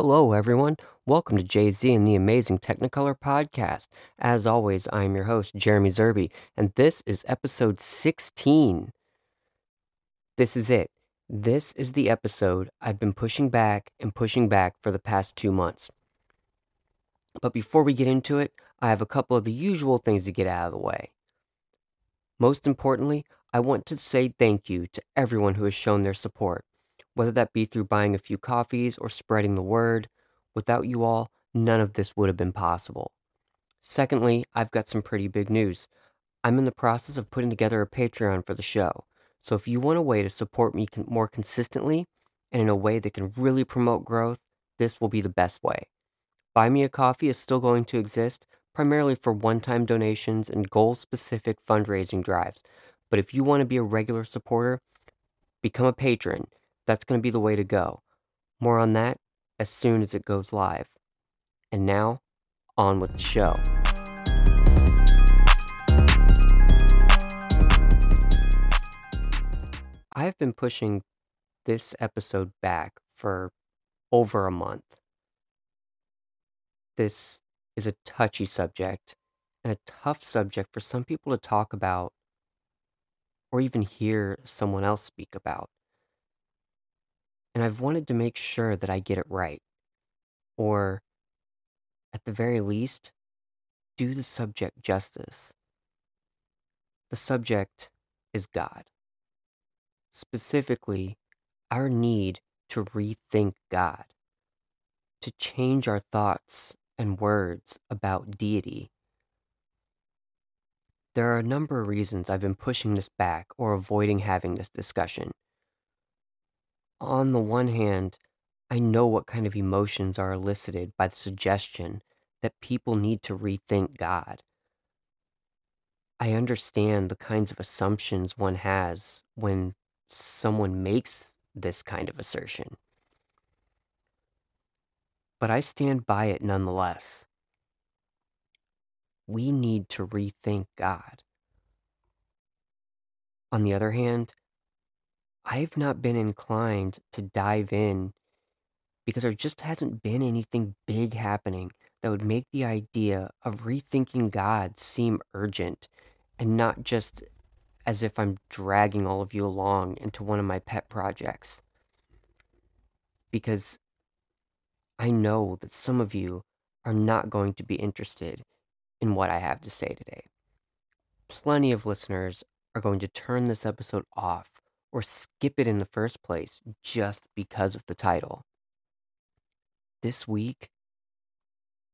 Hello, everyone. Welcome to JZ and the Amazing Technicolor Podcast. As always, I am your host, Jeremy Zerby, and this is episode 16. This is it. This is the episode I've been pushing back and pushing back for the past two months. But before we get into it, I have a couple of the usual things to get out of the way. Most importantly, I want to say thank you to everyone who has shown their support whether that be through buying a few coffees or spreading the word. Without you all, none of this would have been possible. Secondly, I've got some pretty big news. I'm in the process of putting together a Patreon for the show. So if you want a way to support me more consistently and in a way that can really promote growth, this will be the best way. Buy Me a Coffee is still going to exist, primarily for one time donations and goal specific fundraising drives. But if you want to be a regular supporter, become a patron that's going to be the way to go. More on that as soon as it goes live. And now, on with the show. I have been pushing this episode back for over a month. This is a touchy subject and a tough subject for some people to talk about or even hear someone else speak about and I've wanted to make sure that I get it right. Or, at the very least, do the subject justice. The subject is God. Specifically, our need to rethink God, to change our thoughts and words about deity. There are a number of reasons I've been pushing this back or avoiding having this discussion on the one hand, I know what kind of emotions are elicited by the suggestion that people need to rethink God. I understand the kinds of assumptions one has when someone makes this kind of assertion. But I stand by it nonetheless. We need to rethink God. On the other hand, I've not been inclined to dive in because there just hasn't been anything big happening that would make the idea of rethinking God seem urgent and not just as if I'm dragging all of you along into one of my pet projects. Because I know that some of you are not going to be interested in what I have to say today. Plenty of listeners are going to turn this episode off or skip it in the first place just because of the title. This week,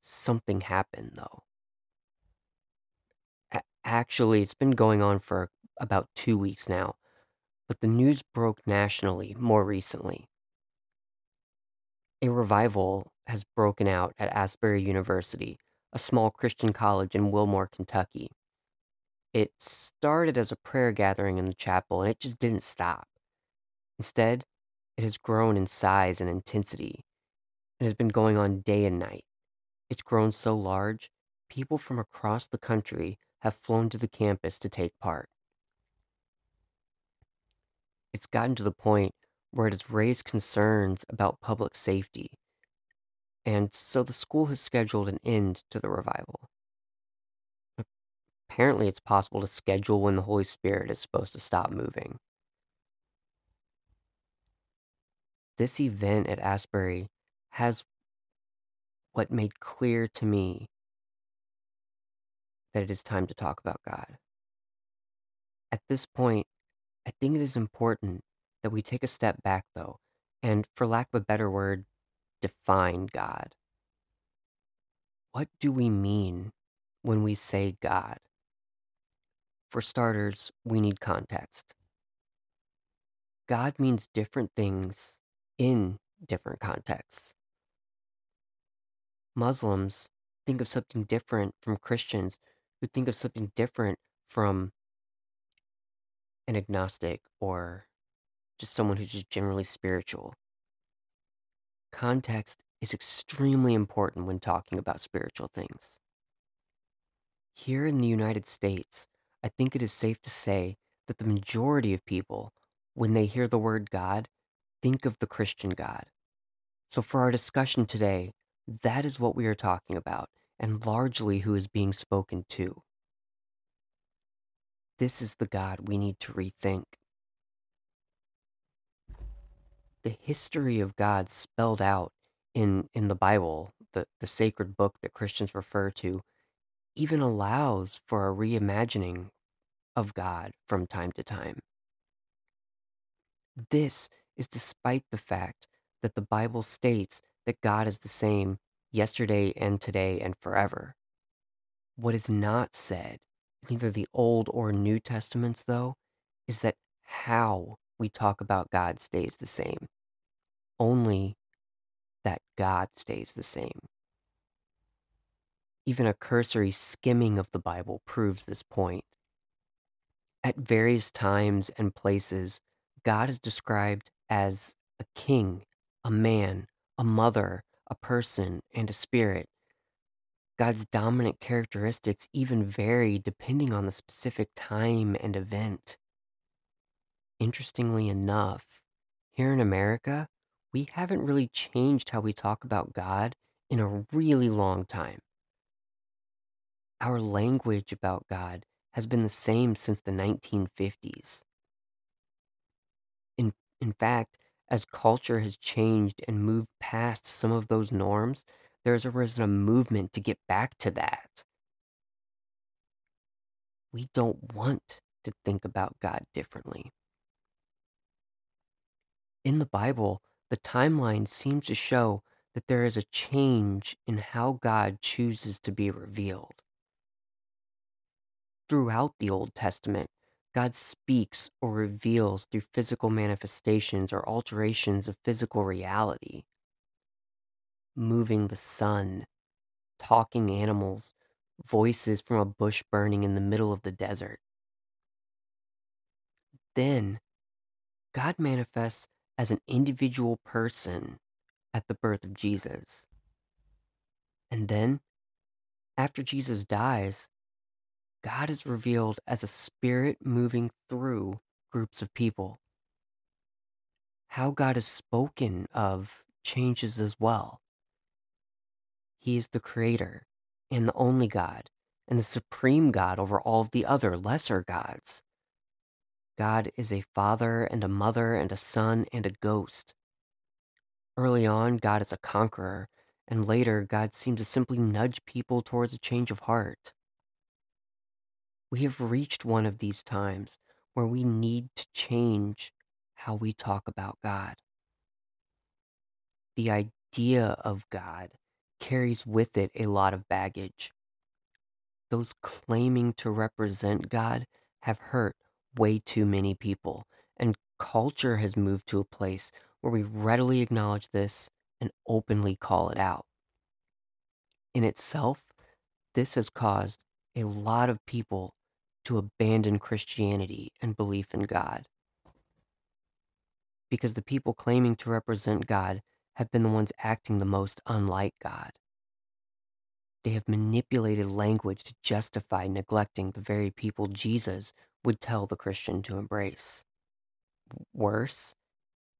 something happened though. A- actually, it's been going on for about two weeks now, but the news broke nationally more recently. A revival has broken out at Asbury University, a small Christian college in Wilmore, Kentucky. It started as a prayer gathering in the chapel and it just didn't stop. Instead, it has grown in size and intensity. It has been going on day and night. It's grown so large, people from across the country have flown to the campus to take part. It's gotten to the point where it has raised concerns about public safety, and so the school has scheduled an end to the revival. Apparently, it's possible to schedule when the Holy Spirit is supposed to stop moving. This event at Asbury has what made clear to me that it is time to talk about God. At this point, I think it is important that we take a step back, though, and for lack of a better word, define God. What do we mean when we say God? For starters, we need context. God means different things in different contexts. Muslims think of something different from Christians who think of something different from an agnostic or just someone who's just generally spiritual. Context is extremely important when talking about spiritual things. Here in the United States, I think it is safe to say that the majority of people, when they hear the word God, think of the Christian God. So, for our discussion today, that is what we are talking about, and largely who is being spoken to. This is the God we need to rethink. The history of God spelled out in, in the Bible, the, the sacred book that Christians refer to, even allows for a reimagining of God from time to time. This is despite the fact that the Bible states that God is the same yesterday and today and forever. What is not said in either the Old or New Testaments, though, is that how we talk about God stays the same. Only that God stays the same. Even a cursory skimming of the Bible proves this point. At various times and places, God is described as a king, a man, a mother, a person, and a spirit. God's dominant characteristics even vary depending on the specific time and event. Interestingly enough, here in America, we haven't really changed how we talk about God in a really long time. Our language about God has been the same since the 1950s. In, in fact, as culture has changed and moved past some of those norms, there's arisen a movement to get back to that. We don't want to think about God differently. In the Bible, the timeline seems to show that there is a change in how God chooses to be revealed. Throughout the Old Testament, God speaks or reveals through physical manifestations or alterations of physical reality. Moving the sun, talking animals, voices from a bush burning in the middle of the desert. Then, God manifests as an individual person at the birth of Jesus. And then, after Jesus dies, God is revealed as a spirit moving through groups of people. How God is spoken of changes as well. He is the creator and the only God and the supreme God over all of the other lesser gods. God is a father and a mother and a son and a ghost. Early on, God is a conqueror, and later, God seems to simply nudge people towards a change of heart. We have reached one of these times where we need to change how we talk about God. The idea of God carries with it a lot of baggage. Those claiming to represent God have hurt way too many people, and culture has moved to a place where we readily acknowledge this and openly call it out. In itself, this has caused a lot of people to abandon Christianity and belief in God. Because the people claiming to represent God have been the ones acting the most unlike God. They have manipulated language to justify neglecting the very people Jesus would tell the Christian to embrace. Worse,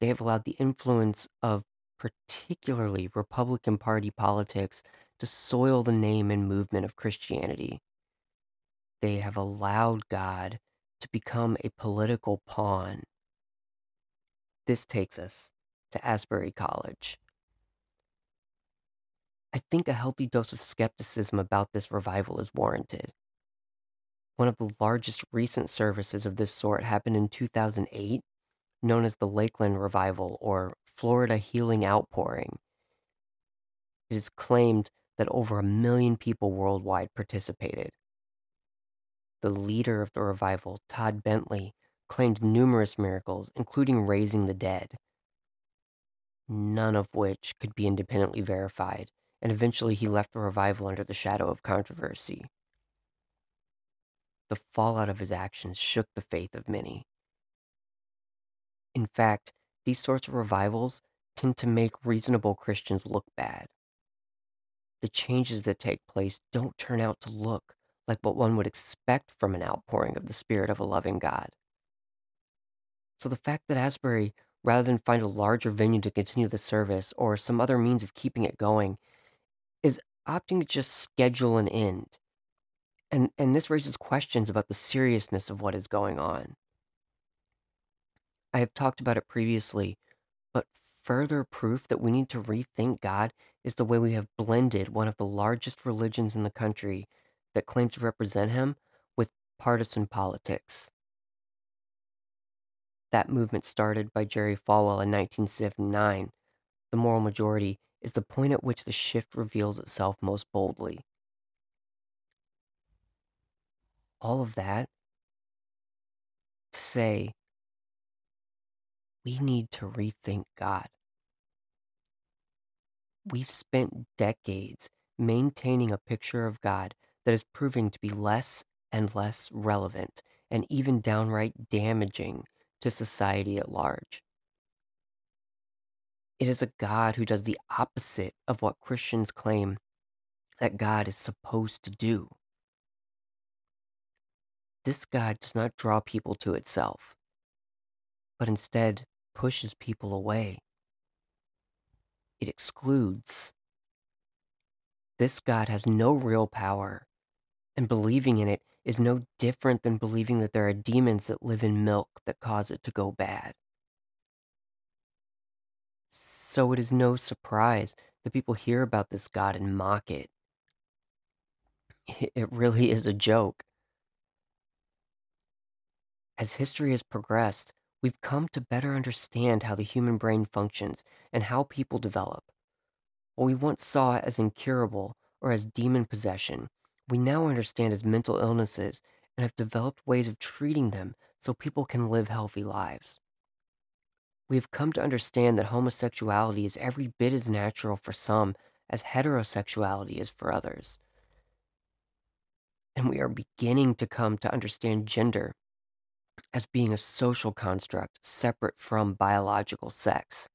they have allowed the influence of particularly Republican Party politics to soil the name and movement of Christianity they have allowed God to become a political pawn. This takes us to Asbury College. I think a healthy dose of skepticism about this revival is warranted. One of the largest recent services of this sort happened in 2008, known as the Lakeland Revival or Florida Healing Outpouring. It is claimed that over a million people worldwide participated. The leader of the revival, Todd Bentley, claimed numerous miracles, including raising the dead, none of which could be independently verified, and eventually he left the revival under the shadow of controversy. The fallout of his actions shook the faith of many. In fact, these sorts of revivals tend to make reasonable Christians look bad. The changes that take place don't turn out to look like what one would expect from an outpouring of the Spirit of a loving God. So the fact that Asbury rather than find a larger venue to continue the service or some other means of keeping it going, is opting to just schedule an end. And, and this raises questions about the seriousness of what is going on. I have talked about it previously, but further proof that we need to rethink God is the way we have blended one of the largest religions in the country that claims to represent him with partisan politics. That movement started by Jerry Falwell in 1979. The moral majority is the point at which the shift reveals itself most boldly. All of that to say we need to rethink God. We've spent decades maintaining a picture of God that is proving to be less and less relevant and even downright damaging to society at large. It is a God who does the opposite of what Christians claim that God is supposed to do. This God does not draw people to itself, but instead pushes people away. It excludes. This God has no real power, and believing in it is no different than believing that there are demons that live in milk that cause it to go bad. So it is no surprise that people hear about this God and mock it. It really is a joke. As history has progressed, we've come to better understand how the human brain functions and how people develop. What we once saw as incurable or as demon possession, we now understand as mental illnesses and have developed ways of treating them so people can live healthy lives. We have come to understand that homosexuality is every bit as natural for some as heterosexuality is for others. And we are beginning to come to understand gender as being a social construct separate from biological sex.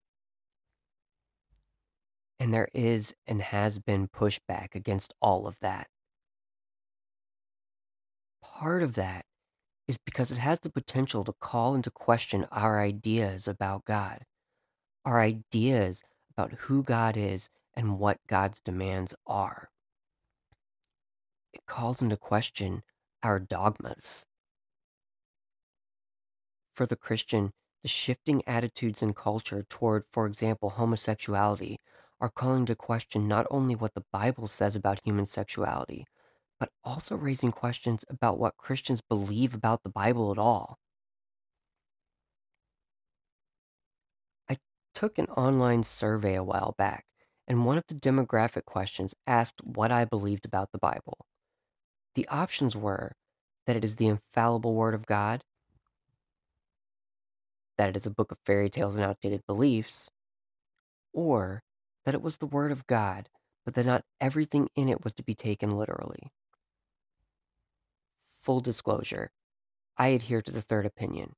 And there is and has been pushback against all of that. Part of that is because it has the potential to call into question our ideas about God, our ideas about who God is and what God's demands are. It calls into question our dogmas. For the Christian, the shifting attitudes in culture toward, for example, homosexuality are calling into question not only what the Bible says about human sexuality, but also raising questions about what Christians believe about the Bible at all. I took an online survey a while back, and one of the demographic questions asked what I believed about the Bible. The options were that it is the infallible Word of God, that it is a book of fairy tales and outdated beliefs, or that it was the Word of God, but that not everything in it was to be taken literally. Full disclosure, I adhere to the third opinion.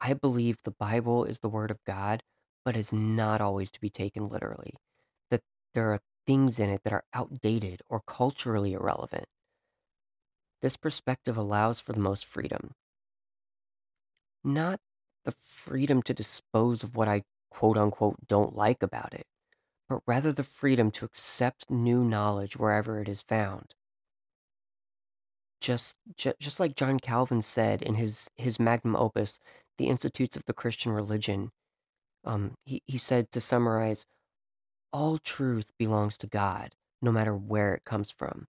I believe the Bible is the Word of God, but is not always to be taken literally. That there are things in it that are outdated or culturally irrelevant. This perspective allows for the most freedom. Not the freedom to dispose of what I quote unquote don't like about it, but rather the freedom to accept new knowledge wherever it is found. Just, just, like John Calvin said in his, his magnum opus, The Institutes of the Christian Religion, um, he, he said to summarize, all truth belongs to God, no matter where it comes from.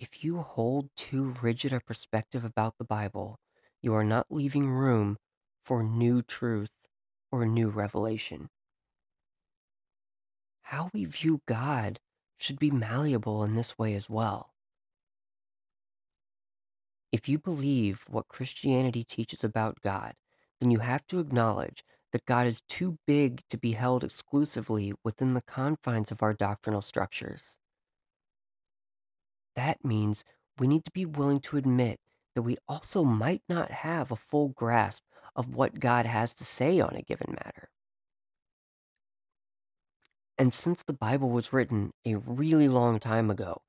If you hold too rigid a perspective about the Bible, you are not leaving room for new truth or new revelation. How we view God should be malleable in this way as well. If you believe what Christianity teaches about God, then you have to acknowledge that God is too big to be held exclusively within the confines of our doctrinal structures. That means we need to be willing to admit that we also might not have a full grasp of what God has to say on a given matter. And since the Bible was written a really long time ago,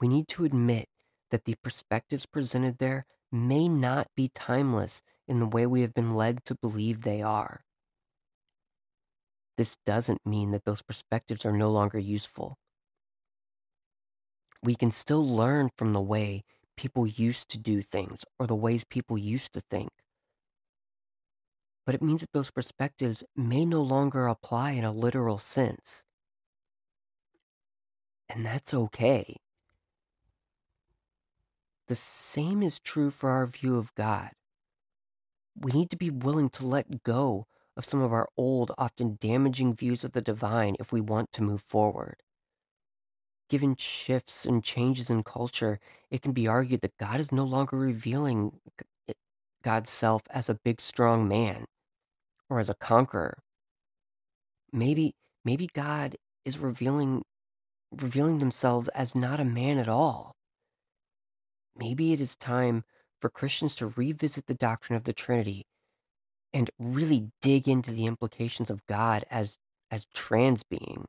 we need to admit that the perspectives presented there may not be timeless in the way we have been led to believe they are. This doesn't mean that those perspectives are no longer useful. We can still learn from the way people used to do things or the ways people used to think. But it means that those perspectives may no longer apply in a literal sense. And that's okay. The same is true for our view of God. We need to be willing to let go of some of our old, often damaging views of the divine if we want to move forward. Given shifts and changes in culture, it can be argued that God is no longer revealing God's self as a big, strong man or as a conqueror. Maybe, maybe God is revealing revealing themselves as not a man at all. Maybe it is time for Christians to revisit the doctrine of the Trinity and really dig into the implications of God as as trans being.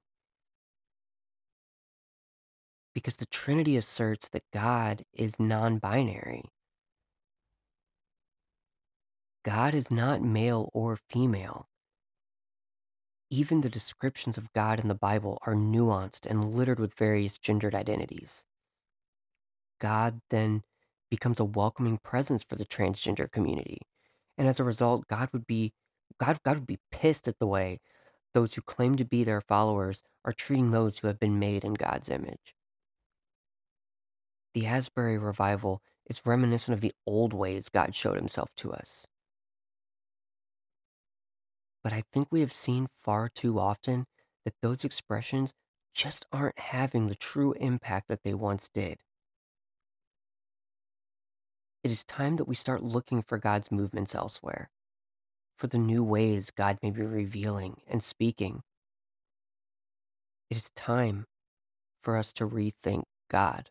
Because the Trinity asserts that God is non-binary. God is not male or female. Even the descriptions of God in the Bible are nuanced and littered with various gendered identities. God then becomes a welcoming presence for the transgender community. And as a result, God would be God, God would be pissed at the way those who claim to be their followers are treating those who have been made in God's image. The Asbury revival is reminiscent of the old ways God showed himself to us. But I think we have seen far too often that those expressions just aren't having the true impact that they once did. It is time that we start looking for God's movements elsewhere, for the new ways God may be revealing and speaking. It is time for us to rethink God.